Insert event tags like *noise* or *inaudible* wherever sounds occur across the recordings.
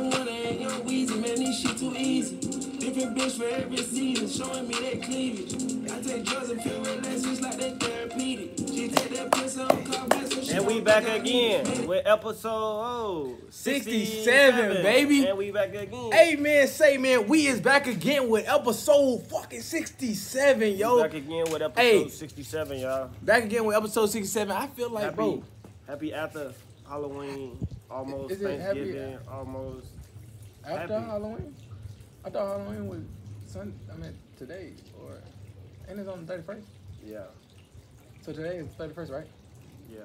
young one and young Weezy, man, this shit too easy. Different bitch for every season, showing me that cleavage. I take drugs and feel relaxed just like that therapeutic. She take that piss on call back so And we back again with episode oh, 67, baby. And we back again. Hey man, say man, we is back again with episode fucking 67, We yo. back again with episode Hey. 67, y'all. Back again with episode 67. I feel like, happy, bro, happy after Halloween, almost Is it happy- Thanksgiving, almost. after happy. Halloween, I thought Halloween was Sun. I mean today or and it's on the 31st. Yeah, So today is 31st, right? yeah.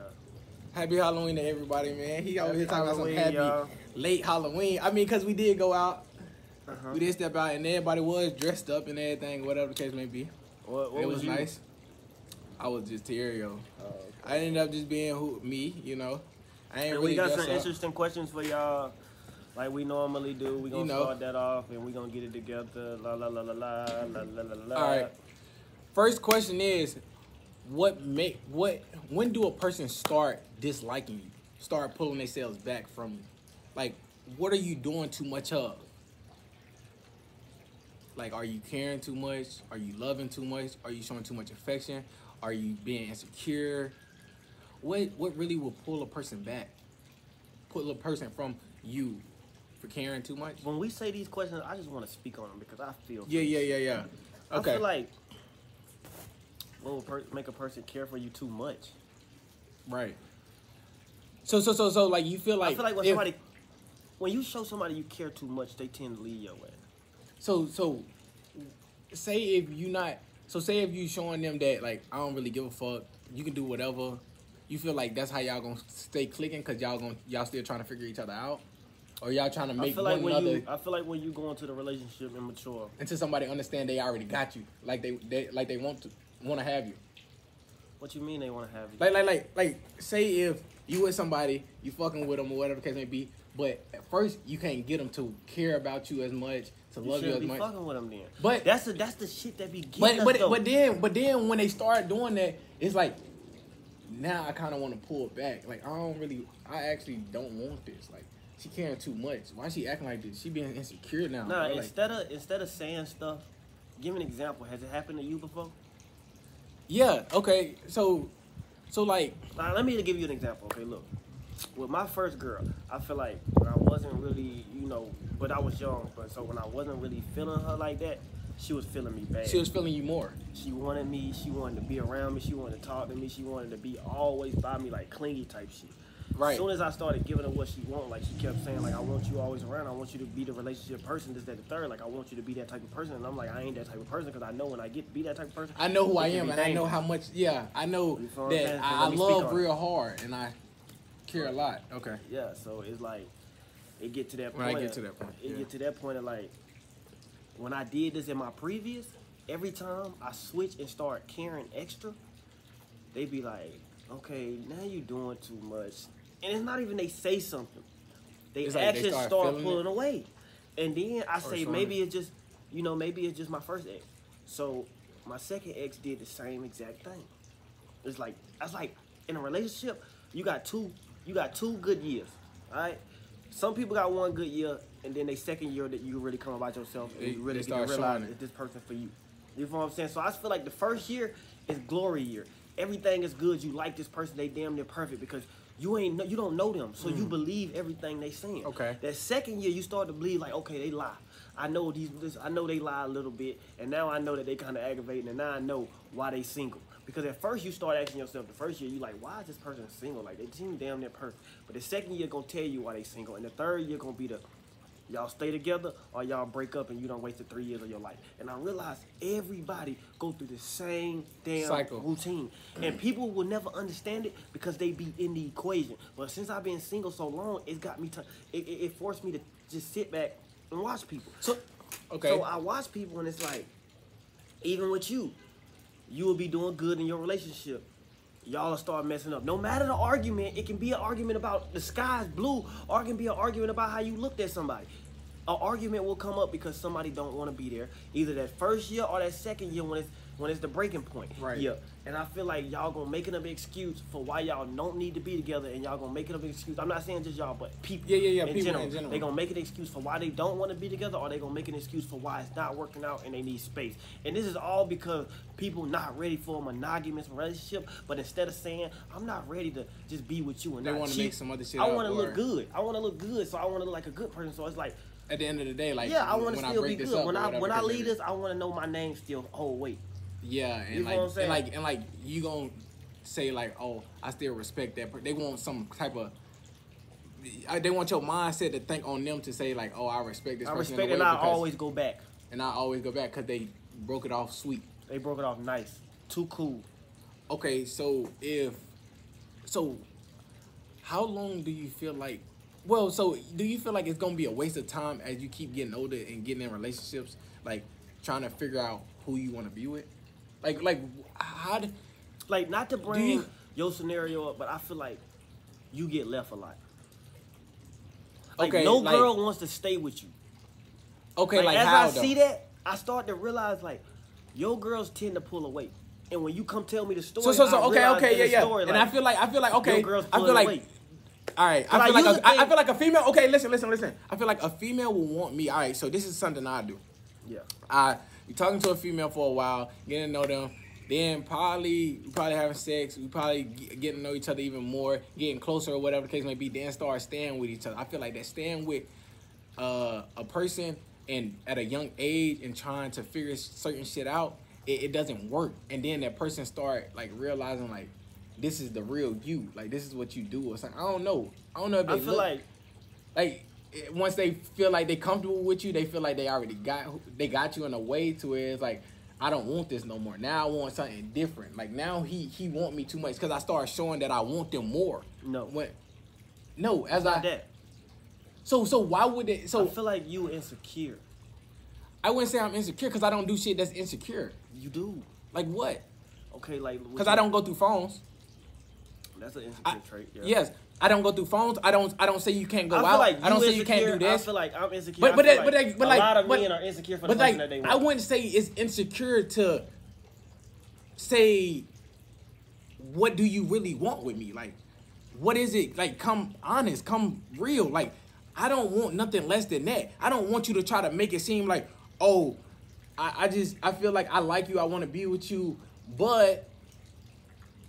Happy Halloween to everybody, man. He over here Happy talking about some happy y'all. late Halloween. I mean, cause we did go out, Uh-huh. we did step out, and everybody was dressed up and everything, whatever the case may be. What, what it was, was, you? nice. I was just Tario. Oh, okay. I ended up just being who me, you know. I and really we got some up. interesting questions for y'all. Like we normally do, we gonna you know. start that off, and we gonna get it together. La la la la la la la la. All right. First question is, what make what? When do a person start disliking you? Start pulling themselves back from you? Like, what are you doing too much of? Like, are you caring too much? Are you loving too much? Are you showing too much affection? Are you being insecure? What what really will pull a person back? Pull a person from you for caring too much? When we say these questions, I just want to speak on them because I feel. Yeah, yeah, yeah, yeah. I Okay. feel like what will per- make a person care for you too much? Right. So so so so like you feel like I feel like when if- somebody, when you show somebody you care too much, they tend to leave your way. so so say if you not so say if you showing them that like I don't really give a fuck, you can do whatever. You feel like that's how y'all gonna stay clicking because y'all gonna y'all still trying to figure each other out, or y'all trying to I make feel one like when another you, I feel like when you go into the relationship immature, until somebody understand they already got you, like they, they like they want to want to have you. what you mean they want to have you? Like like like like say if you with somebody, you fucking with them or whatever the case may be, but at first you can't get them to care about you as much, to you love you as be much. fucking with them then. But- that's the that's the shit that be getting But but though. but then but then when they start doing that, it's like now I kind of want to pull it back. Like I don't really, I actually don't want this. Like she caring too much. Why she acting like this? She being insecure now. Nah, bro. Like, instead of instead of saying stuff, give an example. Has it happened to you before? yeah. Okay. So so like Now, let me give you an example. Okay, look. With my first girl, I feel like when I wasn't really, you know, but I was young. But so when I wasn't really feeling her like that, she was feeling me bad. she was feeling you more. She wanted me. She wanted to be around me. She wanted to talk to me. She wanted to be always by me, like clingy type shit. Right. As soon as I started giving her what she want, like she kept saying, like I want you always around. I want you to be the relationship person. This, that, the third. Like I want you to be that type of person. And I'm like, I ain't that type of person because I know when I get to be that type of person, I know who I am, and I know how much. Yeah, I know You feel what I'm saying? that I, I let me speak love real hard, and I care a lot. Okay. Yeah, so it's like it get to that When I point. get to that point, it yeah. get to that point of like when I did this in my previous. Every time I switch and start caring extra, they be like, "Okay, now you're doing too much," and it's not even they say something. They It's like they start start pulling it? away, and then I say showing maybe it's just, you know, maybe it's just my first ex. So my second ex did the same exact thing. It's like that's like in a relationship, you got two you got two good years. Alright? Some people got one good year and then they second year that you really come about yourself and you really get to start realize showing this person for you. You feel what I'm saying? So I feel like the first year is glory year. Everything is good. You like this person, they damn near perfect because you ain't know, you don't know them, so you believe everything they saying. Mm. Okay. That second year, you start to believe like, okay, they lie. I know these. This, I know they lie a little bit, and now I know that they kind of aggravating, and now I know why they single. Because at first you start asking yourself, the first year you like, why is this person single? Like they seem damn near perfect. But the second year gonna tell you why they single, and the third year gonna be the y'all stay together or y'all break up and you don't wasted three years of your life. And I realize everybody go through the same damn Cycle. routine, and mm. people will never understand it because they be in the equation. But since I've been single so long, it's got me. To, it, it, it forced me to just sit back and watch people. So okay. So I watch people and it's like, even with you, you will be doing good in your relationship. Y'all start messing up. No matter the argument, it can be an argument about the sky's blue, or it can be an argument about how you looked at somebody. An argument will come up because somebody don't want to be there, either that first year or that second year when it's when it's the breaking point. Right. Yeah. And I feel like y'all gonna make it an excuse for why y'all don't need to be together, and y'all gonna make it an excuse. I'm not saying just y'all, but people. Yeah, yeah, yeah, In people general, in general. They gonna make an excuse for why they don't want to be together, or they gonna make an excuse for why it's not working out and they need space. And this is all because people not ready for a monogamous relationship. But instead of saying I'm not ready to just be with you and They not wanna cheat, make some other shit I want to look good. I want to look good, so I want to look like a good person. So it's like At the end of the day, like yeah, I want to still be good. When I when I leave this, I want to know my name still Oh weight. Yeah, and You like, and like, and like, you gonna say like, oh, I still respect that. They want some type of. I- They want your mindset to think on them to say like, oh, I respect this I person. respect it. and I always go back. and I always go back because they broke it off sweet. They broke it off nice, too cool. Okay, so if so, how long do you feel like? Well, so do you feel like it's gonna be a waste of time as you keep getting older and getting in relationships, like trying to figure out who you want to be with? Like, like how? Do, Like not to bring you- your scenario up, but I feel like you get left a lot. Like Okay, no like- girl wants to stay with you. okay, Like, like, as how I though? see that, I start to realize like your girls tend to pull away. And when you come tell me the story, So, so, so, I okay, okay, yeah, yeah. story, and like, I feel like, I feel like, okay, I feel like, away. all right, I I feel like, use a, I, I feel like a female. Okay, listen, listen, listen. I feel like a female will want me. All right, so this is something I do. Yeah. I you talking to a female for a while, getting to know them, then probably probably having sex, we probably getting to know each other even more, getting closer or whatever the case may be. Then start staying with each other. I feel like that staying with uh, a person and at a young age and trying to figure certain shit out, it, it doesn't work. And then that person start like realizing like this is the real you, like this is what you do or something. I don't know. I don't know if I feel look- like like once they feel like they comfortable with you, they feel like they already got they got you in a way to where it's like I don't want this no more. Now I want something different. Like now he he want me too much because I start showing that I want them more. No. when no as I that. so so why would it So I feel like you insecure. I wouldn't say I'm insecure because I don't do shit that's insecure. You do. Like what? Okay, like Because I don't go through phones. That's an insecure I, trait. Yeah. Yes, I don't go through phones. I don't. I don't say you can't go I feel out. like I don't say you can't do insecure, this. I feel like I'm insecure. But but but, like but a lot of but, men are insecure for the like that they want. I wouldn't say it's insecure to say what do you really want with me? Like what is it? Like come honest, come real. Like I don't want nothing less than that. I don't want you to try to make it seem like oh I, I just I feel like I like you. I want to be with you, but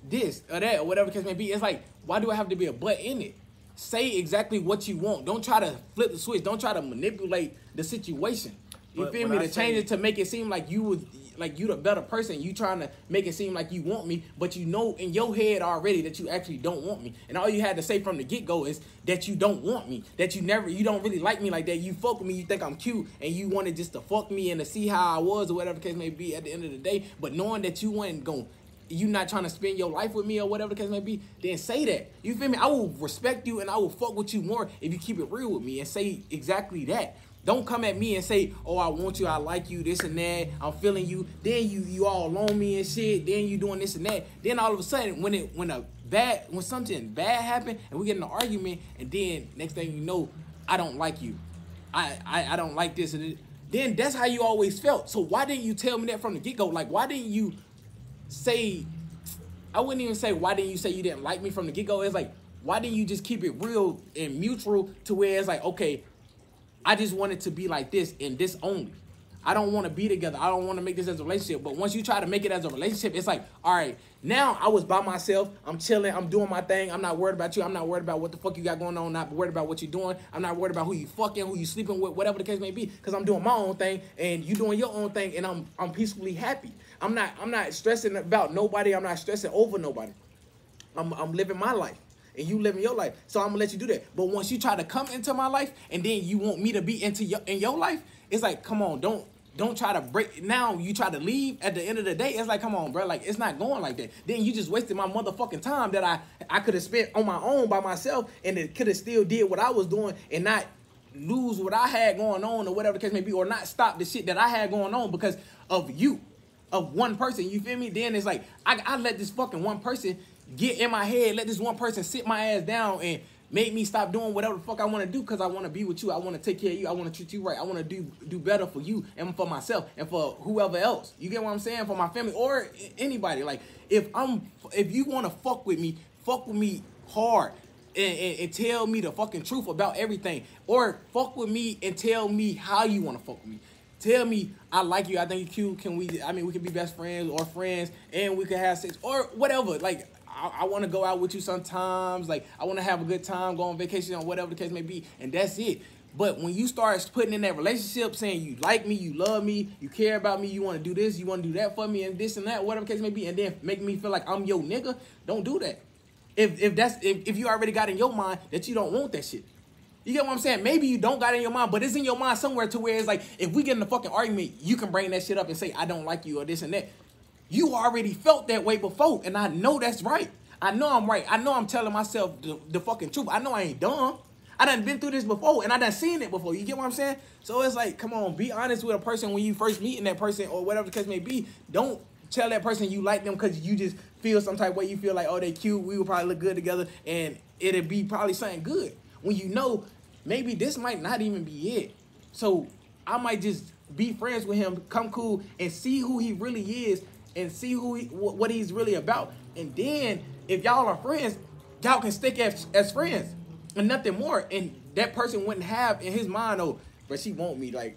this or that or whatever the case may be. It's like, why do I have to be a butt in it? Say exactly what you want. Don't try to flip the switch. Don't try to manipulate the situation. You But feel me? I To change it to make it seem like you was like you the better person. You trying to make it seem like you want me, but you know in your head already that you actually don't want me. And all you had to say from the get go is that you don't want me. That you never you don't really like me like that. You fuck with me, you think I'm cute, and you wanted just to fuck me and to see how I was or whatever the case may be at the end of the day. But knowing that you wasn't going you not trying to spend your life with me or whatever the case may be, then say that. You feel me? I will respect you and I will fuck with you more if you keep it real with me and say exactly that. Don't come at me and say, "Oh, I want you, I like you, this and that, I'm feeling you." Then you you all on me and shit. Then you doing this and that. Then all of a sudden, when it when a bad when something bad happened and we get in an argument, and then next thing you know, I don't like you. I I, I don't like this and then that's how you always felt. So why didn't you tell me that from the get go? Like why didn't you say I wouldn't even say why didn't you say you didn't like me from the get go. It's like why didn't you just keep it real and mutual to where it's like okay, I just want it to be like this and this only. I don't want to be together. I don't want to make this as a relationship. But once you try to make it as a relationship, it's like, all right, now I was by myself. I'm chilling. I'm doing my thing. I'm not worried about you. I'm not worried about what the fuck you got going on. Not worried about what you're doing. I'm not worried about who you fucking, who you sleeping with, whatever the case may be. Because I'm doing my own thing and you doing your own thing, and I'm I'm peacefully happy. I'm not I'm not stressing about nobody. I'm not stressing over nobody. I'm I'm living my life. And you living your life. So I'm gonna let you do that. But once you try to come into my life and then you want me to be into your in your life, it's like, come on, don't don't try to break now you try to leave at the end of the day it's like come on bro like it's not going like that. Then you just wasted my motherfucking time that i i could have spent on my own by myself and it could have still did what i was doing and not lose what i had going on or whatever the case may be or not stop the shit that i had going on because of you of one person you feel me? Then it's like i, I let this fucking one person get in my head let this one person sit my ass down and make me stop doing whatever the fuck I want to do because I want to be with you. I want to take care of you. I want to treat you right. I want to do do better for you and for myself and for whoever else. You get what I'm saying? For my family or anybody. Like if I'm if you want to fuck with me, fuck with me hard. And, and, and tell me the fucking truth about everything, or fuck with me and tell me how you want to fuck with me. Tell me I like you. I think you're cute. Can we? I mean, we can be best friends or friends, and we can have sex or whatever. Like I, I want to go out with you sometimes. Like I want to have a good time, go on vacation or whatever the case may be, and that's it. But when you start putting in that relationship, saying you like me, you love me, you care about me, you want to do this, you want to do that for me, and this and that, whatever the case may be, and then make me feel like I'm your nigga, don't do that. If if that's if, if you already got in your mind that you don't want that shit. You get what I'm saying? Maybe you don't got in your mind, but it's in your mind somewhere to where it's like, if we get in a fucking argument, you can bring that shit up and say, I don't like you or this and that. You already felt that way before, and I know that's right. I know I'm right. I know I'm telling myself the, the fucking truth. I know I ain't dumb. I done been through this before, and I done seen it before. You get what I'm saying? So it's like, come on, be honest with a person when you first meeting that person or whatever the case may be. Don't tell that person you like them because you just feel some type of way. You feel like, oh, they cute. We would probably look good together, and it'll be probably something good. When you know maybe this might not even be it. So I might just be friends with him, come cool, and see who he really is, and see who he, wh- what he's really about. And then if y'all are friends, y'all can stick as as friends and nothing more. And that person wouldn't have in his mind, oh, but she want me like,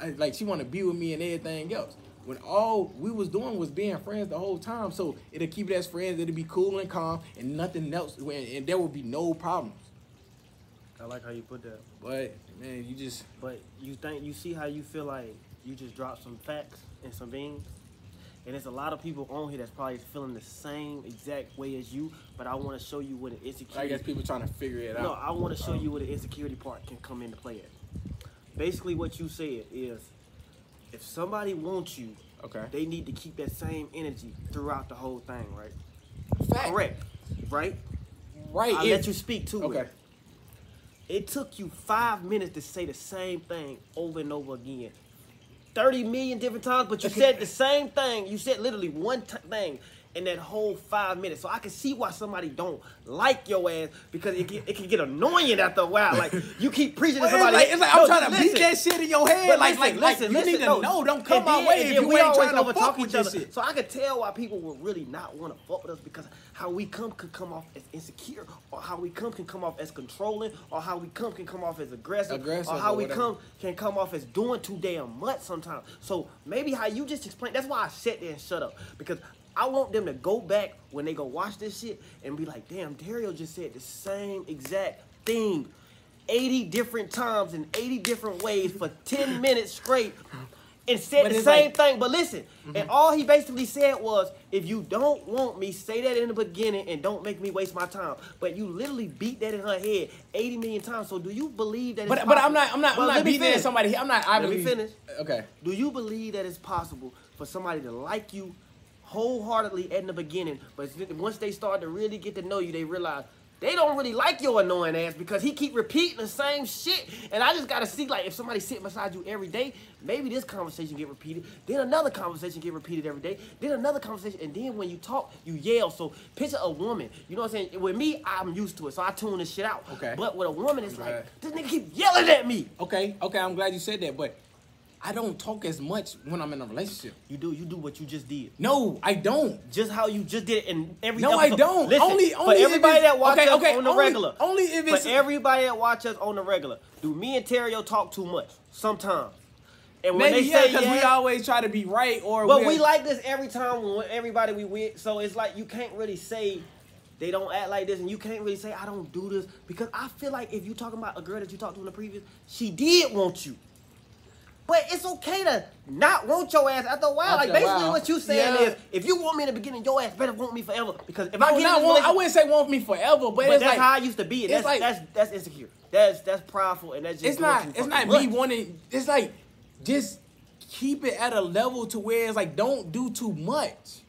I- like she want to be with me and everything else. When all we was doing was being friends the whole time, so it'll keep it as friends. It'll be cool and calm, and nothing else, and and there will be no problems. I like how you put that. But man, you just But you think you see how you feel like you just dropped some facts and some things, and there's a lot of people on here that's probably feeling the same exact way as you. But I want to show you what an insecurity. I guess people trying to figure it out. No. I want to show um, you what the insecurity part can come into play at. Basically, what you said is, if somebody wants you, Okay. they need to keep that same energy throughout the whole thing, right? Fact. Correct, right? Right. I'll if- let you speak to Okay. it. It took you five minutes to say the same thing over and over again. 30 million different times, but you said the same thing. You said literally one t- thing in that whole five minutes. So I can see why somebody don't like your ass because it, get, it can get annoying after a while. Like you keep preaching to somebody. It's like, it's like No, I'm trying to just beat that shit in your head. But like, listen, like, listen, like, you listen, need to no. know. Don't come my then- way if you we ain't trying to fuck with each other. shit. So I could tell why people would really not want to fuck with us because how we come can come off as insecure, or how we come can come off as controlling, or how we come can come off as aggressive, Aggressive or how or we whatever. come can come off as doing too damn much sometimes. So maybe how you just explained. That's why I sat there and shut up because. I want them to go back when they go watch this shit and be like, damn, Tario just said the same exact thing 80 different times in 80 different ways for 10 minutes straight and said But the same like- thing. But listen, mm-hmm. and all he basically said was, if you don't want me, say that in the beginning and don't make me waste my time. But you literally beat that in her head 80 million times. So do you believe that it's But but I'm not I'm not Well, I'm not beating at somebody. I'm not. Let me finish. Okay. Do you believe that it's possible for somebody to like you wholeheartedly in the beginning, but once they start to really get to know you, they realize they don't really like your annoying ass because he keep repeating the same shit. And I just gotta see like if somebody sitting beside you every day, maybe this conversation get repeated, then another conversation get repeated every day, then another conversation, and then when you talk, you yell. So picture a woman, you know what I'm saying? With me, I'm used to it, so I tune this shit out. Okay. But with a woman, it's Right. like this nigga keep yelling at me. Okay. Okay. I'm glad you said that, but I don't talk as much when I'm in a relationship. You do, you do what you just did. No, I don't. just how you just did it in every No, I don't. Listen, Only- only for everybody that watches okay, okay, on the only- regular. only if it's- for everybody that watches us on the regular. Do me and Tario talk too much sometimes? And when Maybe they yeah, say because we always try to be right or. but we like this every time when everybody we with. So it's like you can't really say they don't act like this, and you can't really say I don't do this because I feel like if you talking about a girl that you talked to in the previous, she did want you. But it's okay to not want your ass after a while. After like basically while. what you saying Yeah. is, if you want me in the beginning, your ass better want me forever. Because if No, I get not want, I wouldn't say want me forever, but, but it's that's like how I used to be. And that's, like- that's that's insecure. That's that's prideful, and that's just it's not it's not me wanting it's like just keep it at a level to where it's like don't do too much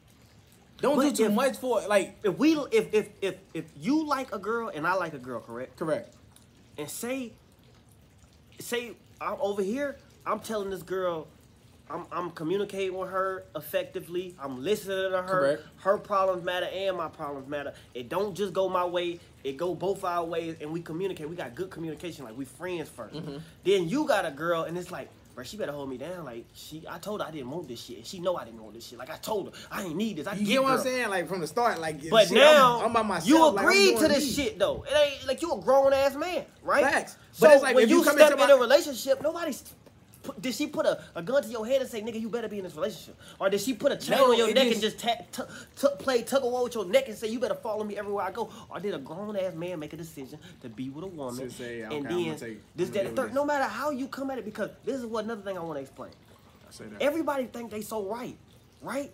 don't But do too if- much for like If we if if if if you like a girl and I like a girl, correct? correct And say say I'm over here, I'm telling this girl I'm, I'm communicating with her effectively. I'm listening to her. Correct. Her problems matter and my problems matter. It don't just go my way. It go both our ways, and we communicate. We got good communication. Like we friends 1st Mm-hmm. Then you got a girl, and it's like, bro, she better hold me down. Like she, I told her I didn't want this shit, and she know I didn't want this shit. Like I told her I ain't need this. I You get get what I'm saying? Like from the start, like But shit, now I'm, I'm by myself. you like, agreed doing to this me. shit though. It ain't like you a grown ass man, right? Facts. So But it's like when if you, you come step into in my- a relationship, nobody's. Put, did she put a, a gun to your head and say, "Nigga, you better be in this relationship," or did she put a chain No, on your neck is- and just ta- t- t- play tug of war with your neck and say, "You better follow me everywhere I go," or did a grown ass man make a decision to be with a woman say, and "Okay, I'm then take- this, that, and third? No matter how you come at it, because this is what another thing I want to explain. I say that. Everybody think they so right, right?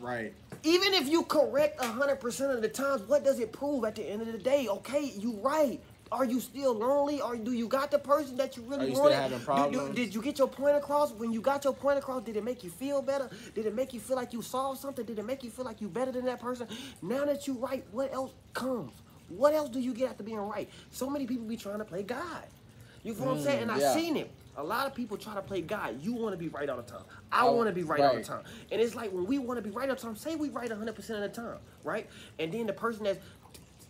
right. even if you correct hundred percent of the times, what does it prove at the end of the day? Okay, you right. Are you still lonely, or do you got the person that you really Are you still wanted? having Do- do- did you get your point across? When you got your point across, did it make you feel better? Did it make you feel like you solved something? Did it make you feel like you better than that person? Now that you right, what else comes? What else do you get after being right? So many people be trying to play God. You feel what I'm saying? And Mm, I've seen it. A lot of people try to play God. You want to be right all the time. I Oh, want to be right, all the time. And it's like when we want to be right all the time, say we right 100% of the time, right? And then the person that's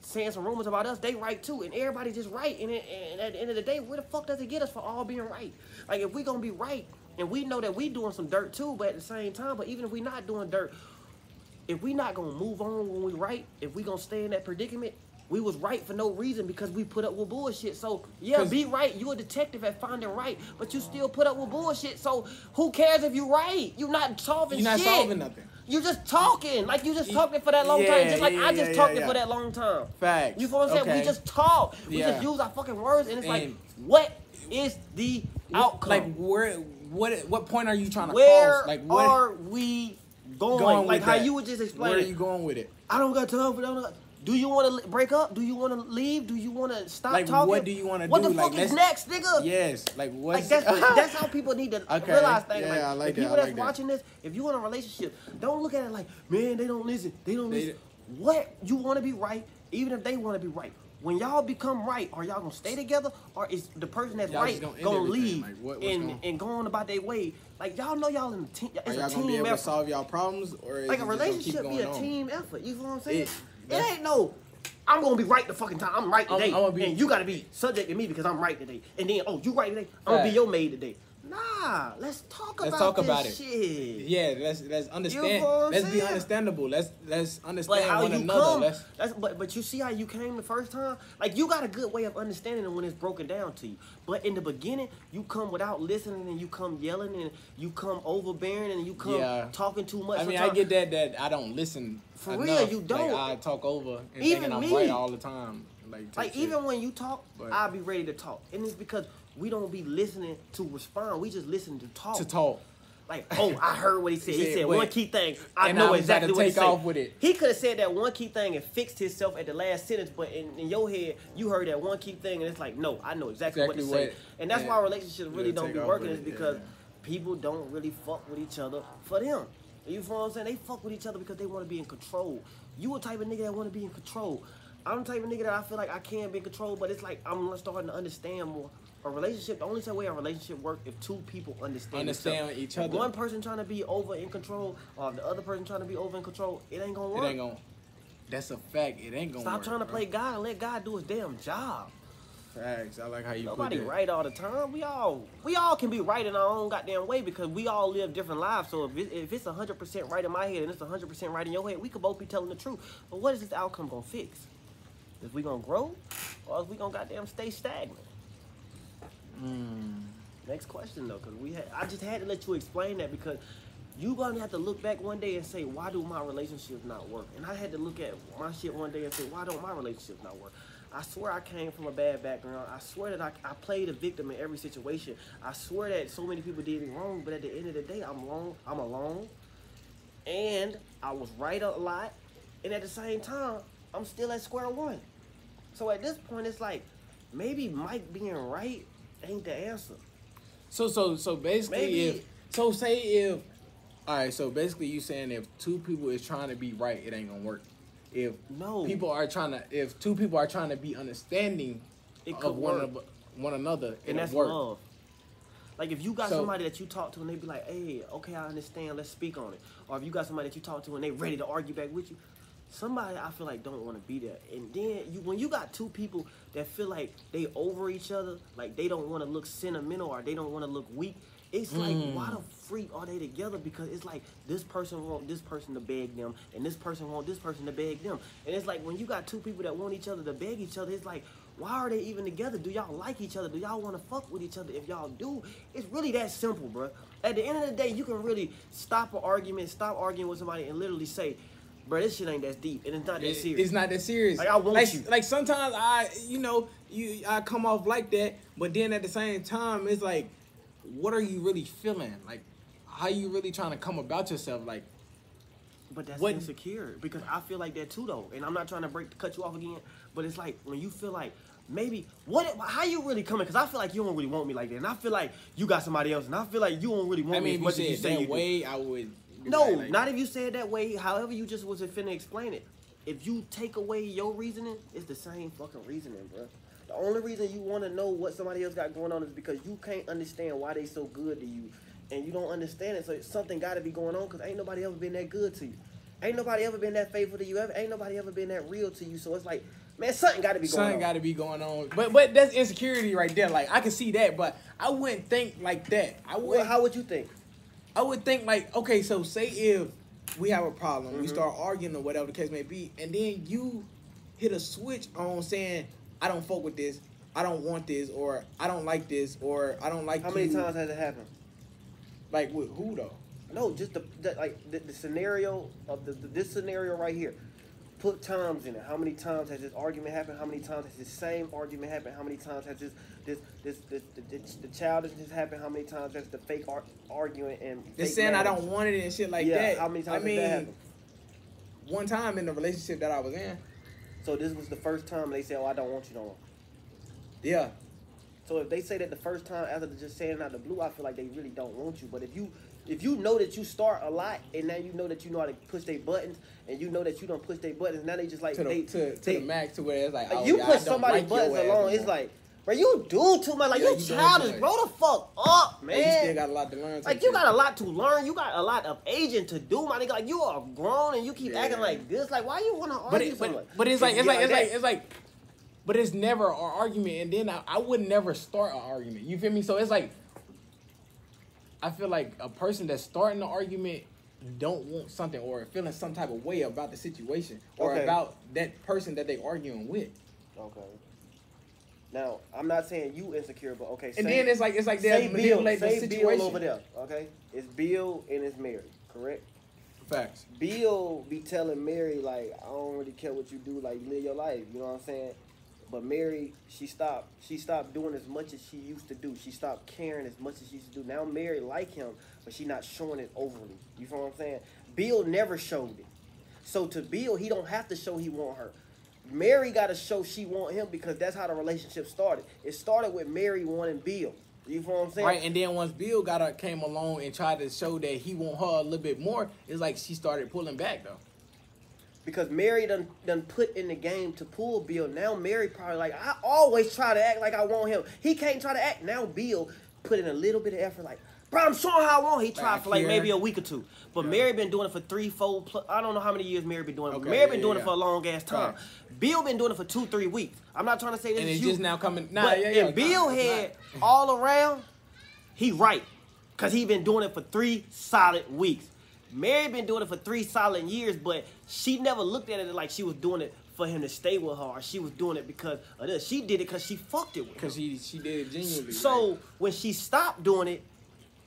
saying some rumors about us, they right too. And everybody just right. And, it, and at the end of the day, where the fuck does it get us for all being right? Like if we going to be right, and we know that we doing some dirt too, but at the same time, but even if we not doing dirt, if we not gonna move on when we right, if we gonna stay in that predicament, we was right for no reason because we put up with bullshit. So yeah, be right. You a detective at finding right, but you still put up with bullshit. So who cares if you right? You not solving You're not shit. solving nothing. You just talking. Like you just talking for that long yeah, time. Just like yeah, I just yeah, talking yeah, for that long time. Facts. You feel what I'm saying? Okay. We just talk. We just use our fucking words and it's like what is the outcome? Like where? What? What point are you trying to where cross? Like what? are we going? going like how that? you were just explain. Where are you going with it? I don't got time for that. Do you want to break up? Do you want to leave? Do you want to stop Like, talking? what do you wanna do? What the Like, fuck is next, nigga? Yes. Like what? Like that's *laughs* that's how people need to Okay. realize things. Yeah, like, I like that, people I that's like that. watching this, if you in a relationship, don't look at it like, man, they don't listen. They don't They- listen. What you want to be right, even if they want to be right. When y'all become right, are y'all gonna stay together, or is the person that's right gonna gonna, leave Like, what- and gonna- and go on about their way? Like y'all know y'all in a team. It's Are y'all team gonna be able effort to solve y'all problems, or like a just gonna keep relationship be a on? team effort. You feel what I'm saying? It- It, ain't no. I'm gonna be right the fucking time. I'm right I'm- today, I'ma be- and you gotta be subject to me because I'm right today. And then, oh, you right today. I'm gonna be your maid today. Nah, let's talk Let's about talk this about it. shit. Yeah, let's let's understand. what I'm Let's be understandable. Let's let's But understand how one you another. come, Let's that's, but but you see how you came the first time. Like you got a good way of understanding it when it's broken down to you. But in the beginning, you come without listening, and you come yelling, and you come overbearing, and you come Yeah. talking too much. I mean, I get that that I don't listen. For enough. real, you don't. Like, I talk over and Even thinking I'm me. right all the time. Like, Like even when you talk, But- I'll be ready to talk, and it's because we don't be listening to respond. We just listen to talk. to talk. Like, oh, I heard what he said. *laughs* He He said, said, one key thing. I know I exactly what he said. with it. He could have said that one key thing and fixed himself at the last sentence, but in, in your head, you heard that one key thing, and it's like, no, I know exactly, what to Exactly say. and that's yeah. why relationships really Yeah, don't be working, is because yeah. people don't really fuck with each other for them. You feel what I'm saying? They fuck with each other because they want to be in control. You a type of nigga that want to be in control. I'm the type of nigga that I feel like I can be in control, but it's like I'm starting to understand more. A relationship, the only way a relationship work if two people understand Understand each other. One person trying to be over in control, or the other person trying to be over in control, it ain't gonna work. It ain't gonna. That's a fact. It ain't gonna. Stop work, trying to bro. play God and let God do his damn job. Facts. I like how you Nobody right all the time. We all we all can be right in our own goddamn way because we all live different lives. So if it, if it's hundred percent right in my head and it's hundred percent right in your head, we could both be telling the truth. But what is this outcome gonna fix? Is we gonna grow, or is we gonna goddamn stay stagnant? Mm. Next question though, because we had I just had to let you explain that because you're gonna have to look back one day and say, why do my relationships not work? And I had to look at my shit one day and say, why don't my relationships not work? I swear I came from a bad background. I swear that I, I played a victim in every situation. I swear that so many people did me wrong, but at the end of the day, I'm wrong. I'm alone, and I was right a lot, and at the same time, I'm still at square one. So at this point, it's like maybe Mike being right ain't the answer. So so so basically, Maybe- if so, say if all right, so basically, you saying if two people is trying to be right, it ain't gonna work. If No. people are trying to, if two people are trying to be understanding It of one, of, one another, and that's work. love. Like if you got So- somebody that you talk to and they be like, "Hey, okay, I understand. Let's speak on it," or if you got somebody that you talk to and they ready to argue back with you, somebody I feel like don't want to be there. And then you when you got two people that feel like they over each other, like they don't want to look sentimental or they don't want to look weak. It's like Mm. why the freak are they together? Because it's like this person want this person to beg them, and this person want this person to beg them. And it's like when you got two people that want each other to beg each other, it's like why are they even together? Do y'all like each other? Do y'all want to fuck with each other? If y'all do, it's really that simple, bro. At the end of the day, you can really stop an argument, stop arguing with somebody, and literally say, "Bro, this shit ain't that deep, and it's not that serious." It's not that serious. Like, I want like, you. Like sometimes I, you know, you I come off like that, but then at the same time, it's like, what are you really feeling? Like, how you really trying to come about yourself? Like, But that's What- insecure because I feel like that too though, and I'm not trying to break cut you off again. But it's like when you feel like maybe what how you really coming? Because I feel like you don't really want me like that, and I feel like you got somebody else, and I feel like you don't really want I me mean, as if much as you say that you do. way, I would. Be No, like, like, not if you say it that way. However, you just was finna explain it. If you take away your reasoning, it's the same fucking reasoning, bro. The only reason you want to know what somebody else got going on is because you can't understand why they so good to you, and you don't understand it. So something got to be going on because ain't nobody ever been that good to you. Ain't nobody ever been that faithful to you. Ever, ain't nobody ever been that real to you. So it's like, man, something got to be going Something on. got to be going on, but but that's insecurity right there. Like I can see that, but I wouldn't think like that. I would. well, how would you think? I would think like, okay, so say if we have a problem, we Mhm. start arguing or whatever the case may be, and then you hit a switch on saying, I don't fuck with this, I don't want this, or I don't like this, or I don't like How many times has it happened? Like with who though? No, just the, the like the, the scenario of the, the this scenario right here. Put times in it. How many times has this argument happened? How many times has this same argument happened? How many times has this this this, this, this the, the childishness happened? How many times has the fake ar- arguing and They're saying I don't want it and shit like yeah, that. How many times I mean, one time in the relationship that I was in, So this was the first time they said, "Oh, I don't want you no more." yeah, So if they say that the first time after just saying it out the blue, I feel like they really don't want you. But if you if you know that you start a lot and now you know that you know how to push their buttons and you know that you don't push their buttons, now they just like to the they to, to they, the max to where it's like, like oh, you yeah, push don't somebody like buttons your ass alone, no it's like, bro, you do too much. Like Yeah, you you doing childish, too grow the fuck up, Oh, you still man. got a lot to learn. Like you got a lot to learn. You got a lot of aging to do, my nigga. Like you are grown and you keep Yeah. acting like this. Like why you want to argue But it, so but, much? but it's like You it's like get it's like it's like, but it's never an argument, and then I, I would never start an argument. You feel me? So it's like, I feel like a person that's starting the argument don't want something or feeling some type of way about the situation or Okay. about that person that they arguing with, Okay. Now I'm not saying you insecure, but okay. and say- then it's like it's like they Bill, manipulate the situation. Bill over there, okay? It's Bill and it's Mary, correct? Facts. Bill be telling Mary like, I don't really care what you do, like live your life. You know what I'm saying? But Mary, she stopped. She stopped doing as much as she used to do. She stopped caring as much as she used to do. Now Mary like him, but she not showing it overly. You feel what I'm saying? Bill never showed it. So to Bill, he don't have to show he want her. Mary got to show she want him because that's how the relationship started. It started with Mary wanting Bill. You feel what I'm saying? Right, and then once Bill got her, came along and tried to show that he want her a little bit more, it's like she started pulling back though. Because Mary done done put in the game to pull Bill. Now Mary probably like I always try to act like I want him. He can't try to act. Now Bill put in a little bit of effort, like, bro, I'm showing how I want. He tried Back for like here. maybe a week or two, but Yeah. Mary been doing it for three, four. Plus, I don't know how many years Mary been doing it. Okay, Mary been doing yeah. it for a long ass time. Right. Bill been doing it for two, three weeks. I'm not trying to say this And is it's you, just now coming. Nah, but yeah, yeah. if Bill nah, had not. all around, he right. Cause he been doing it for three solid weeks. Mary been doing it for three solid years, but she never looked at it like she was doing it for him to stay with her, or she was doing it because of this. She did it because she fucked it with him. Cause she she did it genuinely. So like, when she stopped doing it,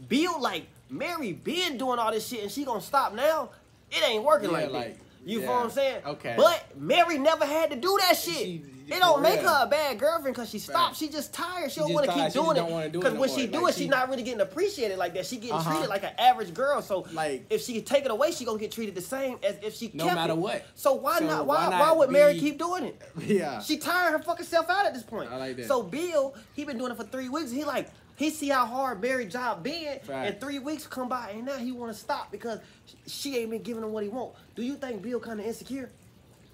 Bill like Mary been doing all this shit and she gonna stop now. It ain't working Yeah, like, like, that. You yeah, feel what I'm saying? okay. But Mary never had to do that shit. She- it don't make real. her a bad girlfriend because she stopped. Right. She just tired. She, She don't want to keep She just doing don't wanna it. do it Because no when she do Like, it, she she- not really getting appreciated like that. She getting Uh-huh. treated like an average girl. So Like- if she take it away, she gonna get treated the same as if she No kept matter it. what. So why So not? Why, why why, not would Mary keep doing it? *laughs* yeah. She tired her fucking self out at this point. I like that. So Bill, he been doing it for three weeks. He like he see how hard Mary job been, Right. and three weeks come by, and now he want to stop because she ain't been giving him what he want. Do you think Bill kind of insecure?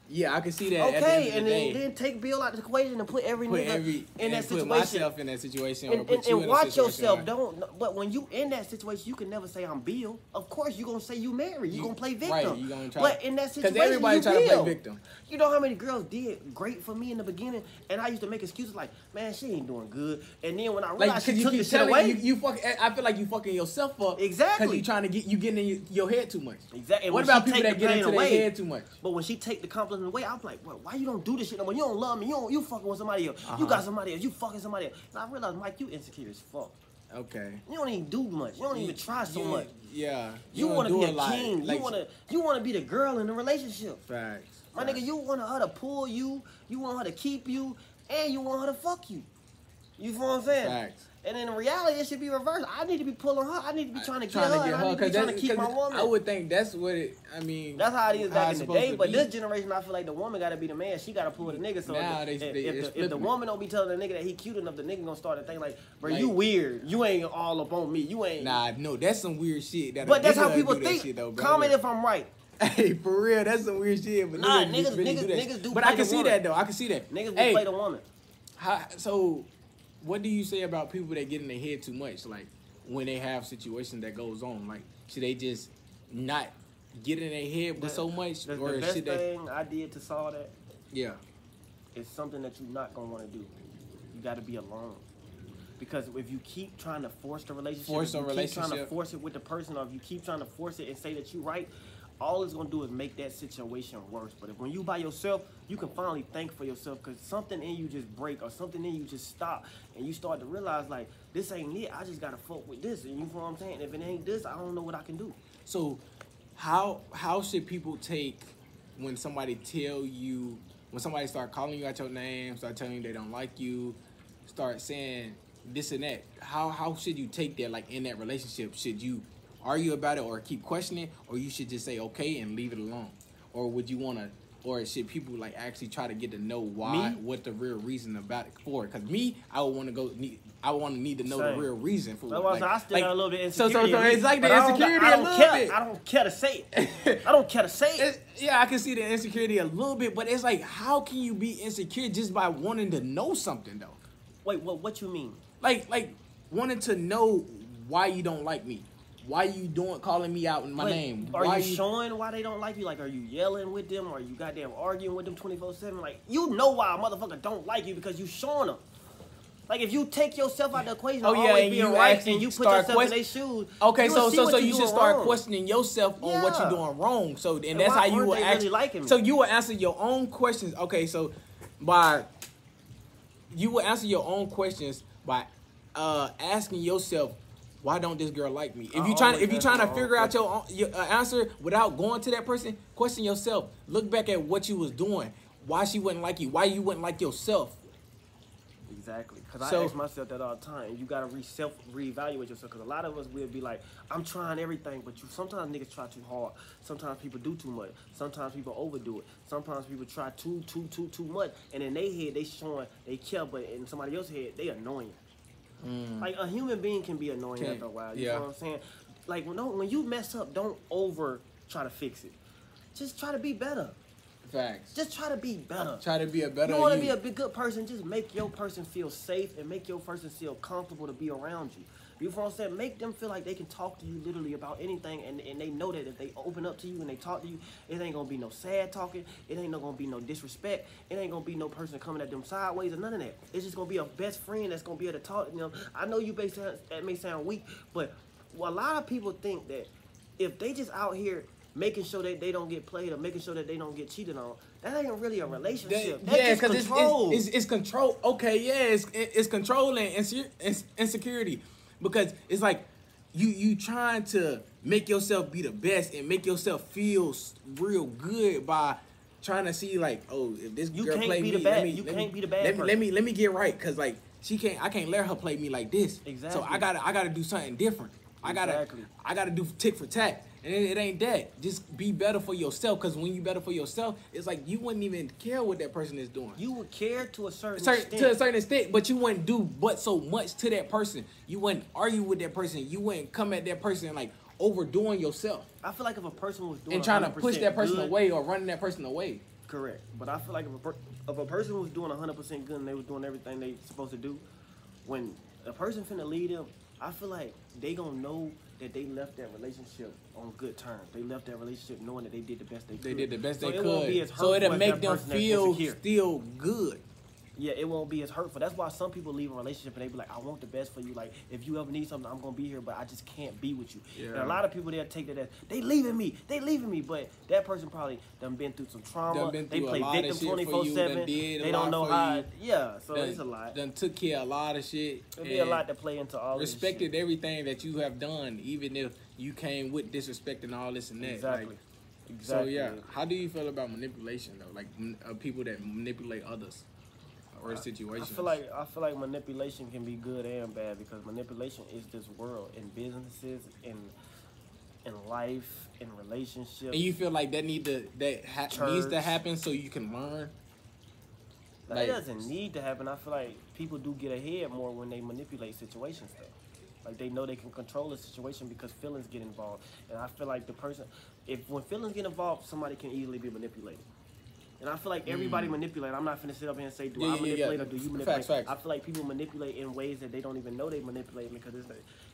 Yeah, I can see that. at the end Okay, the and then, then take Bill out of the equation and put every put nigga every in and that put situation. myself in that situation and, put and, you and watch yourself. Don't. But when you in that situation, you can never say I'm Bill. Of course, you are gonna say you married. You, You- gonna play victim. right, you gonna try- But in that situation, because everybody you try to play victim. You know how many girls did great for me in the beginning, and I used to make excuses like, "Man, she ain't doing good." And then when I realized cause she you took the shit away, you, you fuck. Eh, I feel like you fucking yourself up. Exactly. Cause you trying to get you getting in your, your head too much. Exactly. What about people that get into their head too much? But when she take the compliment away, I'm like, well, why you don't do this shit no more? You don't love me. You don't. You fucking with somebody else. You Uh-huh. got somebody else. You fucking somebody else. And I realized, Mike, you insecure as fuck. Okay. You don't even do much. You don't even try so You- much. Yeah. You, don't want to be a a king. Like, you want to. You want to be the girl in the relationship. Facts. My facts. nigga, you want her to pull you. You want her to keep you, and you want her to fuck you. You feel what I'm saying? Facts. And in reality, it should be reversed. I need to be pulling her. I need to be trying to get her. and I need to be trying to keep my woman. I would think that's what it. I mean, That's how it is back in the day. But be. this generation, I feel like the woman got to be the man. She got to pull the nigga. So Now if, they- if, they- if, the, if the woman don't be telling the nigga that he cute enough, the nigga gonna start to think like, bro, Like- you weird. You ain't all up on me. You ain't. Nah, no, that's some weird shit. That But that's how people think. Shit, though. Comment if I'm right. Hey, for real, that's some weird shit. But Nah, niggas, niggas- really niggas- do that niggas shit. do But I can see woman. that though. I can see that. Niggas will hey, play the woman. how, so what do you say about people that get in their head too much? Like when they have situations that goes on, like should they just not get in their head with so much, The, or the best should they? thing I did to solve that Yeah, is something that you're not gonna want to do. You got to be alone. Because if you keep trying to force the relationship, Force if a you keep trying to force it with the person, or if you keep trying to force it and say that you're right, all it's gonna do is make that situation worse. But if when you by yourself, you can finally think for yourself because something in you just break or something in you just stop, and you start to realize like this ain't it. I just gotta fuck with this, and you know what I'm saying. If it ain't this, I don't know what I can do. So, how how should people take when somebody tell you when somebody start calling you out your name, start telling you they don't like you, start saying this and that? How how should you take that? Like in that relationship, should you argue about it or keep questioning, or you should just say okay and leave it alone, or would you want to? Or should people like actually try to get to know why, Me? what the real reason about it for? Because me, I would want to go. Need, I want to need to know Same. the real reason for. I like- I still like- got a little bit So, so, so it's like the but I don't- insecurity don't little care. bit. I don't care to say it. *laughs* I don't care to say it. It's- yeah, I can see the insecurity a little bit, but it's like, how can you be insecure just by wanting to know something though? Wait, what? What you mean? Like, like wanting to know why you don't like me, why are you doing calling me out in my Wait, name, Are why you, showing why they don't like you? Like, are you yelling with them? Or are you goddamn arguing with them twenty four seven? Like, you know why a motherfucker don't like you because you showing them. Like, if you take yourself out of the equation, Oh, yeah, always and being you right, and you put start yourself in their shoes. Okay, so so so you you should start wrong. questioning yourself on what you're doing wrong. So and And that's how you will they really actually liking me? So you will answer your own questions. Okay, so by you will answer your own questions by uh, asking yourself, why don't this girl like me? If you trying if you trying to figure out your, your uh, answer without going to that person, question yourself. Look back at what you was doing. Why she wouldn't like you? Why you wouldn't like yourself? Exactly, because So- I ask myself that all the time. You gotta re self reevaluate yourself. Because a lot of us will be like, I'm trying everything, but you sometimes niggas try too hard. Sometimes people do too much. Sometimes people overdo it. Sometimes people try too, too, too, too much. And in their head, they showing they care, but in somebody else's head, they annoying. Mm. Like a human being can be annoying Can- after a while. You yeah. know what I'm saying? Like when, no, when you mess up, don't over try to fix it. Just try to be better. Facts. Just try to be better. Try to be a better You want to be a good person, just make your person feel safe and make your person feel comfortable to be around you. You know what I'm saying? Make them feel like they can talk to you literally about anything and, and they know that if they open up to you and they talk to you, it ain't gonna be no sad talking, it ain't no gonna be no disrespect, it ain't gonna be no person coming at them sideways or none of that. It's just gonna be a best friend that's gonna be able to talk to them. I know you may sound, that may sound weak, but a lot of people think that if they just out here making sure that they don't get played or making sure that they don't get cheated on, that ain't really a relationship. That's yeah, because it's, control. it's, it's, it's control. Okay, yeah, it's, it's control and insecurity because it's like you you trying to make yourself be the best and make yourself feel real good by trying to see like, oh, if this You girl can't play be me, the let bad- me, you let can't me, be the bad Let me, let me let me get right because like she can't. I can't let her play me like this. So Exactly. I gotta I gotta do something different. I gotta Exactly. I gotta do tick for tack. And it, it ain't that. Just be better for yourself. Cause when you better for yourself, it's like you wouldn't even care what that person is doing. you would care to a certain, Certain, extent. to a certain extent, but you wouldn't do but so much to that person. You wouldn't argue with that person. You wouldn't come at that person like overdoing yourself I feel like if a person was doing and trying to push that person good, away or running that person away. Correct. But I feel like if a, per- if a person was doing 100% good and they was doing everything they supposed to do, when a person finna lead them, I feel like they gonna know that they left that relationship on good terms. They left that relationship knowing that they did the best they could. They did the best So they it won't be as could. So it'll make them feel still good. Yeah, it won't be as hurtful. That's why some people leave a relationship and they be like, I want the best for you. Like, if you ever need something, I'm gonna be here, but I just can't be with you. And a lot of people they'll take that as they leaving me, they leaving me. But that person probably done been through some trauma. Been they through play victim shit for you, 24 done 7. They don't know how you. yeah, so done, it's a lot. Done took care of a lot of shit. It'll be a lot to play into all Respected everything that you have done, even if you came with disrespecting all this and that. Exactly. Like, exactly. So yeah, how do you feel about manipulation though? Like uh, people that manipulate others or I situations. feel like I feel like manipulation can be good and bad because manipulation is this world in businesses, in in life, in relationships. and you feel like that need to that ha- needs to happen so you can learn. That Like- doesn't need to happen. I feel like people do get ahead more when they manipulate situations though. Like they know they can control a situation because feelings get involved. And I feel like the person if when feelings get involved, somebody can easily be manipulated. And I feel like everybody manipulate. I'm not finna sit up here and say, do Mm. Yeah, I yeah, yeah. manipulate or do you manipulate? Facts, facts. I feel like people manipulate in ways that they don't even know they manipulate because it's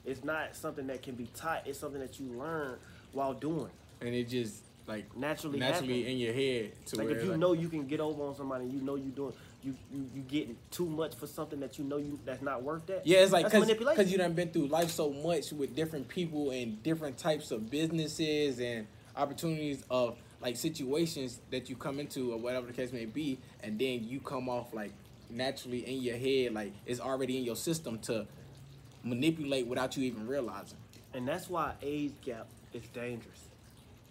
it's not something that can be taught. It's something that you learn while doing. and it just like Naturally naturally happen. in your head to Like if you like, know you can get over on somebody, you know you doing you you you getting too much for something that you know you that's not worth that. Yeah, it's like because you done been through life so much with different people and different types of businesses and opportunities of like situations that you come into or whatever the case may be, and then you come off like naturally in your head, like it's already in your system to manipulate without you even realizing. and that's why age gap is dangerous.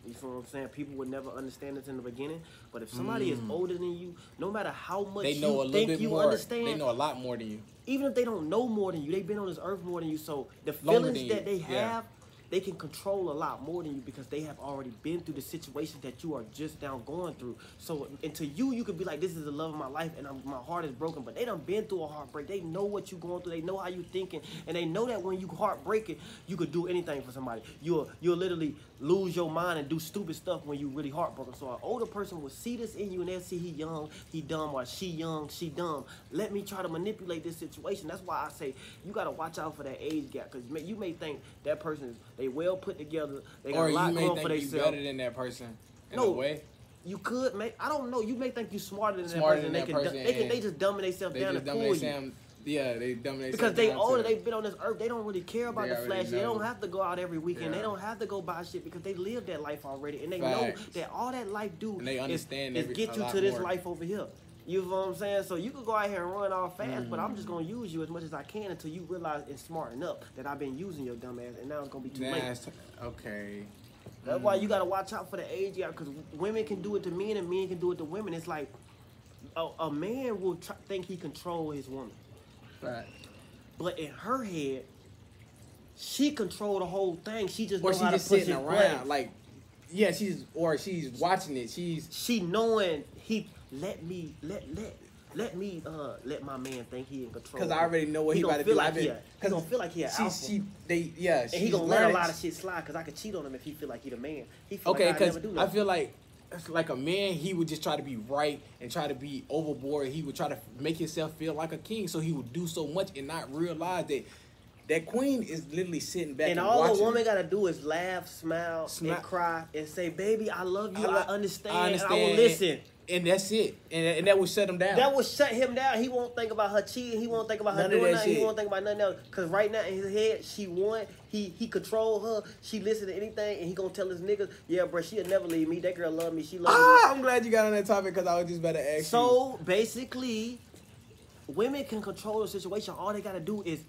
You feel what I'm saying? People would never understand this in the beginning, but if somebody is older than you, no matter how much Mm. They know you a little think bit you more. understand, They know a lot more than you. even if they don't know more than you, they've been on this earth more than you. So the Longer feelings that you, they yeah. They can control a lot more than you because they have already been through the situation that you are just now going through. So and to you, you could be like, "This is the love of my life," and I'm, my heart is broken. But they done been through a heartbreak. They know what you're going through. They know how you're thinking, and they know that when you heartbreaking, you could do anything for somebody. You'll you'll literally lose your mind and do stupid stuff when you really heartbroken. So an older person will see this in you and they'll see he young, he dumb, or she young, she dumb. Let me try to manipulate this situation. That's why I say you gotta watch out for that age gap because you may think that person is they well put together, they got Or a lot going for think you themselves. better than that person in No. a way. You could make I don't know. You may think you smarter than Smarter that person. than they that can person, they can they just dumbing themselves down to fool you. Yeah, they they Because they older, they've been on this earth. They don't really care about They the already flashy. They don't have to go out every weekend. They don't have to go buy shit because they live that life already, and they Facts. know that all that life do And they is- understand is, every- get you to this more. life over here. You know what I'm saying? So you could go out here and run all fast, but I'm mm. just gonna use you as much as I can until you realize and smarten up that I've been using your dumb ass, and now it's gonna be too Nah, late. okay. That's why you mm. gotta watch out for the age gap because women can do it to men and men can do it to women. It's like a, a man will try, think he control his woman, Right. but in her head, she control the whole thing. She just Or know she how just to push sitting it around, play. like, yeah, she's or she's watching it. She's She knowing he let me let let let me uh let my man think he in control. because I already know what he, gonna about to do. like been- he, he gonna feel like he she, she, they, yeah, and he gonna let a lot of shit slide because I could cheat on him if he feel like he the man. He feel Okay, like I because I feel like like a man, he would just try to be right and try to be overboard. He would try to make himself feel like a king, so he would do so much and not realize that that queen is literally sitting back And and, all watching. a woman gotta do is laugh, smile, and cry, and say, "Baby, I love you. I, li- understand. I I will listen." And that's it, and, and that would shut him down. That will shut him down. He won't think about her cheating. He won't think about her None doing that nothing. He won't think about nothing else. Cause right now in his head, she won. He he control her. She listen to anything, and he gonna tell his niggas, "Yeah, bro, she'll never leave me. That girl love me. She love me." ah, I'm glad you got on that topic because I was just about to ask you. So basically, women can control the situation. All they gotta do is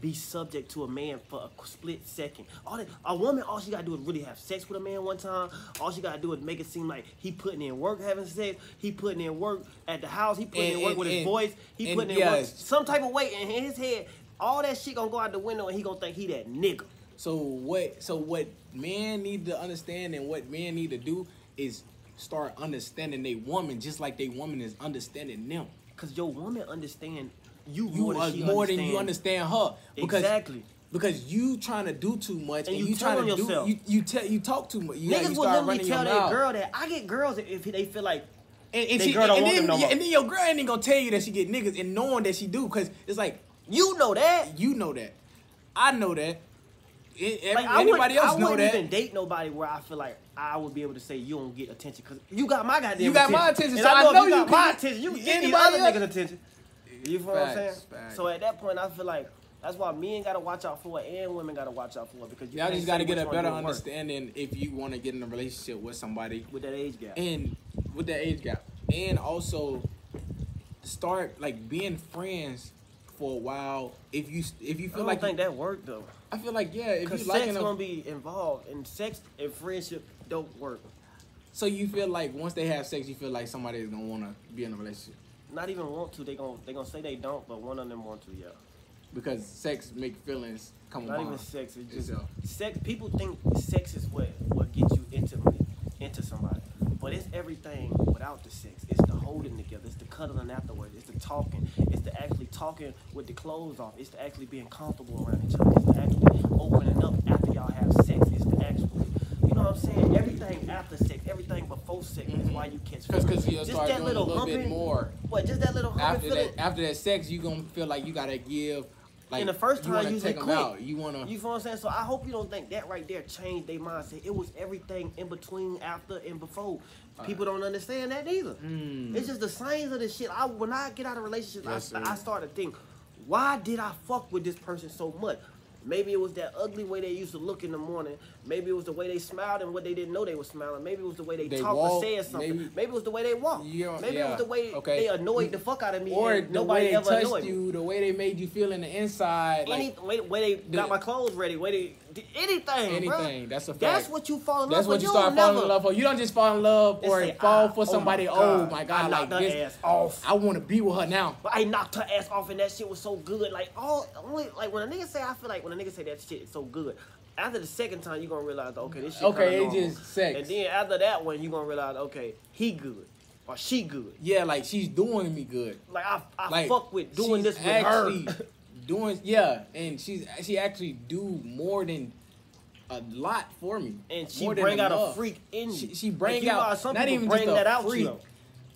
be subject to a man for a split second. All that, a woman, all she gotta do is really have sex with a man one time. All she gotta do is make it seem like he putting in work having sex. He putting in work at the house. He putting And- in work and- with his voice. He and putting in yes. work some type of weight in his head. All that shit gonna go out the window, and he gonna think he that nigga. So what? So what men need to understand and what men need to do is start understanding they woman just like they woman is understanding them. Cause your woman understand you, You more than more than you understand. her. Because, Exactly. Because you trying to do too much And and, you you, trying to telling do yourself. you you tell you talk too much. You, Niggas you will literally tell that girl that I get girls if they feel like, and, and she, girl don't and, want then, them no yeah, and then your girl ain't gonna tell you that she get niggas and knowing that she do, cause it's like You know that. you know that, I know that, every- Like, anybody wouldn't- else I know wouldn't that. even date nobody where I feel like I would be able to say you don't get attention because you got my goddamn You got my attention. attention, And so I I know, know you you got my attention. You can get anybody other else- niggas' attention. You feel what I'm saying? Facts, facts. So at that point, I feel like that's why men gotta watch out for it and women gotta watch out for it because you Y'all just got to get a better understanding if you want to get in a relationship with somebody with that age gap. and with that age gap, and also start like being friends for a while. If you if you I feel don't like think that worked though. I feel like yeah, if Because you sex liking them, gonna be involved, and sex and friendship don't work. so you feel like once they have sex, you feel like somebody is gonna want to be in a relationship Not even want to. They gonna they gonna say they don't, but one of them want to. Yeah. because sex make feelings come Not even sex. It's just itself. sex. People think sex is what what gets you intimately into somebody, but it's everything without the sex. It's the holding together. It's the cuddling afterwards. It's the talking. It's the actually talking with the clothes off. It's the actually being comfortable around each other. It's the actually opening up after y'all have sex. It's the actually, what I'm saying? Everything after sex, everything before sex is why you catch. Feelings. because you'll Just start that doing a little little bit more What? Just that little humping after feeling. that. After that sex, you gonna feel like you gotta give. Like And the first you time wanna usually take 'em quick. out. You wanna. You feel what I'm saying? So I hope you don't think that right there changed their mindset. It was everything in between, after, and before. People don't understand that either. Mm. It's just the signs of the shit. I when I get out of relationships, Yes, I. I start to think, why did I fuck with this person so much? Maybe it was that ugly way they used to look in the morning. Maybe it was the way they smiled and what they didn't know they were smiling. Maybe it was the way they, They talked walk, or said something. maybe- Maybe, it was the way they walked. Yeah, maybe it was the way okay. they annoyed the fuck out of me. or and the nobody way they ever touched annoyed me. you, the way they made you feel in the inside, like Any way, way they The- got my clothes ready, way they anything, anything. That's a fact. That's what you fall in That's love what with. you don't start falling never in love for. You don't just fall in love or say, fall ah, for oh my somebody. Oh God, my I god, like knocked her this. ass off. I want to be with her now. But I knocked her ass off and that shit was so good. Like all only like when a nigga say I feel like when a nigga say that shit is so good. After the second time you are gonna realize okay this shit Okay, normal. just sex. And then after that one you are gonna realize okay he good or she good. Yeah, like she's doing me good. Like I I Like fuck with doing this with actually her. *laughs* doing yeah, and she's she actually do more than a lot for me. And she More bring out a freak in you. She, she bring Like, you know out some not even bring just a that out you, freak,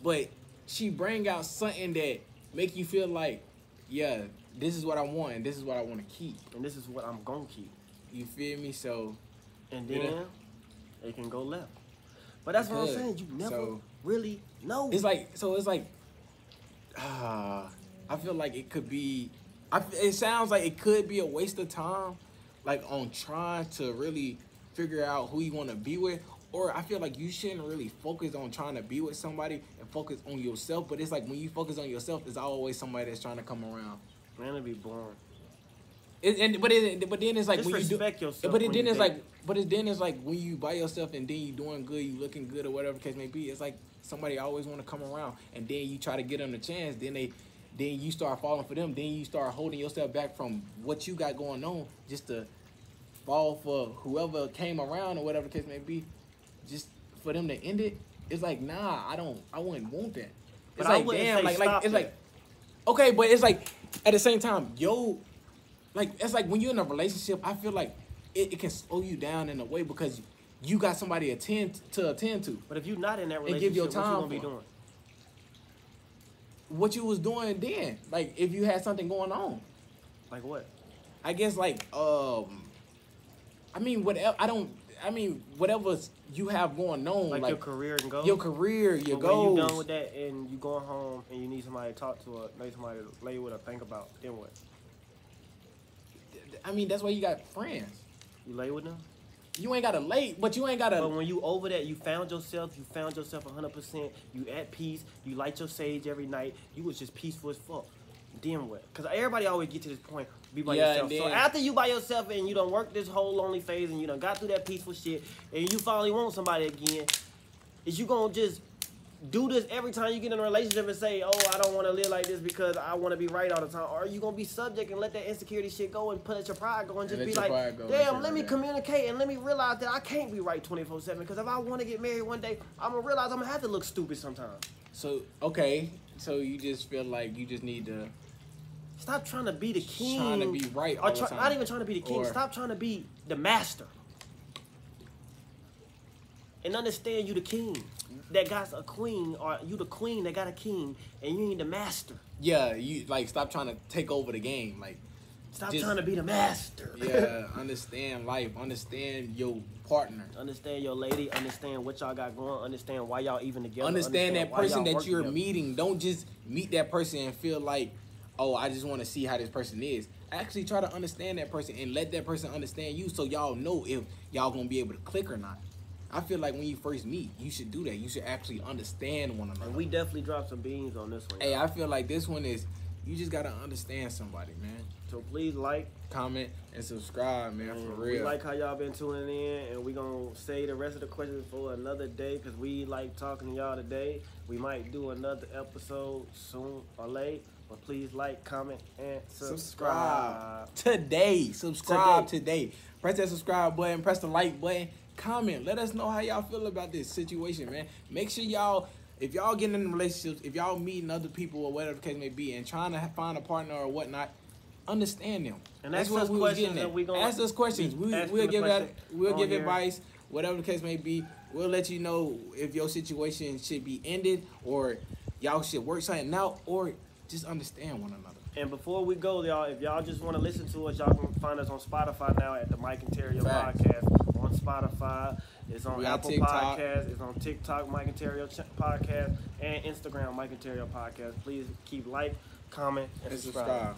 but she bring out something that make you feel like, yeah, this is what I want and this is what I want to keep. And this is what I'm gonna keep. You feel me? So And then Yeah. then it can go left. But that's what I'm saying. You never So- really know. it's like so it's like ah *sighs* I feel like it could be I it sounds like it could be a waste of time like on trying to really figure out who you want to be with or I feel like you shouldn't really focus on trying to be with somebody and focus on yourself but it's like when you focus on yourself there's always somebody that's trying to come around Man, it'd be boring. it, and but it, but then it's like Just when you do respect yourself but it, then it's date. like but it, then it's like when you by yourself and then you doing good, you looking good or whatever the case may be. It's like somebody always want to come around, and then you try to get them the chance. Then they, then you start falling for them. Then you start holding yourself back from what you got going on, just to fall for whoever came around or whatever the case may be. Just for them to end it, it's like nah, I don't, I wouldn't want that. But It's I like damn, say like like it's that. like okay, but it's like at the same time, yo, like it's like when you're in a relationship, I feel like it, it can slow you down in a way because you got somebody attend to attend to. But if you're not in that relationship, give your what you gonna be doing? What you was doing then, like if you had something going on, Like what? I guess like um, I mean whatever. I don't. I mean whatever you have going on, Like, like, your career and goals. your career, your when goals. you done with that and you going home and you need somebody to talk to or need somebody to lay with or think about, then what? I mean that's why you got friends. You lay with them? You ain't got to late, but you ain't got a But when you over that, you found yourself, you found yourself 100%, you at peace, you light your sage every night, you was just peaceful as fuck. Then what? Because everybody always get to this point, be by Yeah, yourself. and So after you by yourself and you don't work this whole lonely phase and you done got through that peaceful shit and you finally want somebody again, is you gonna just do this every time you get in a relationship and say, oh, I don't want to live like this because I want to be right all the time? Or are you going to be subject and let that insecurity shit go and put your pride go and just let be like, damn, let me communicate and let me realize that I can't be right 24 7 because if I want to get married one day, I'm going to realize I'm going to have to look stupid sometimes. So okay, so you just feel like you just need to. Stop trying to be the king. Trying to be right Or all the try- time. Not even trying to be the king. Or- Stop trying to be the master. And understand you the king. That got a queen, or you the queen that got a king, and you ain't the master. Yeah, you like stop trying to take over the game. Like, Stop Just- trying to be the master. *laughs* yeah, understand life, understand your partner. Understand your lady. Understand what y'all got going. Understand why y'all even together. understand that person that you're together. meeting. Don't just meet that person and feel like, oh, I just want to see how this person is. Actually, try to understand that person and let that person understand you, so y'all know if y'all gonna be able to click or not. I feel like when you first meet, you should do that. You should actually understand one another. And we definitely dropped some beans on this one. hey, y'all. I feel like this one is you just gotta understand somebody, man. so please like. Comment and subscribe, man, for real. We like how y'all been tuning in, and we gonna say the rest of the questions for another day because we like talking to y'all today. We might do another episode soon or late, but please like, comment, and subscribe. subscribe today. Subscribe Today. today. Press that subscribe button. Press the like button. Comment. Let us know how y'all feel about this situation, man. Make sure y'all, if y'all getting in relationships, if y'all meeting other people or whatever the case may be, and trying to find a partner or whatnot, understand them. And That's what we questions getting at. we ask us questions. We, we'll give that. We'll give here. advice, whatever the case may be. We'll let you know if your situation should be ended or y'all should work something out or just understand one another. And before we go, y'all, if y'all just want to listen to us, y'all can find us on Spotify now at the Mike and Terry podcast on Spotify. It's on Apple TikTok. Podcasts. It's on TikTok, Mike ch- podcast, and Instagram, Mike and Tario podcast. Please keep like, comment, and, And subscribe. subscribe.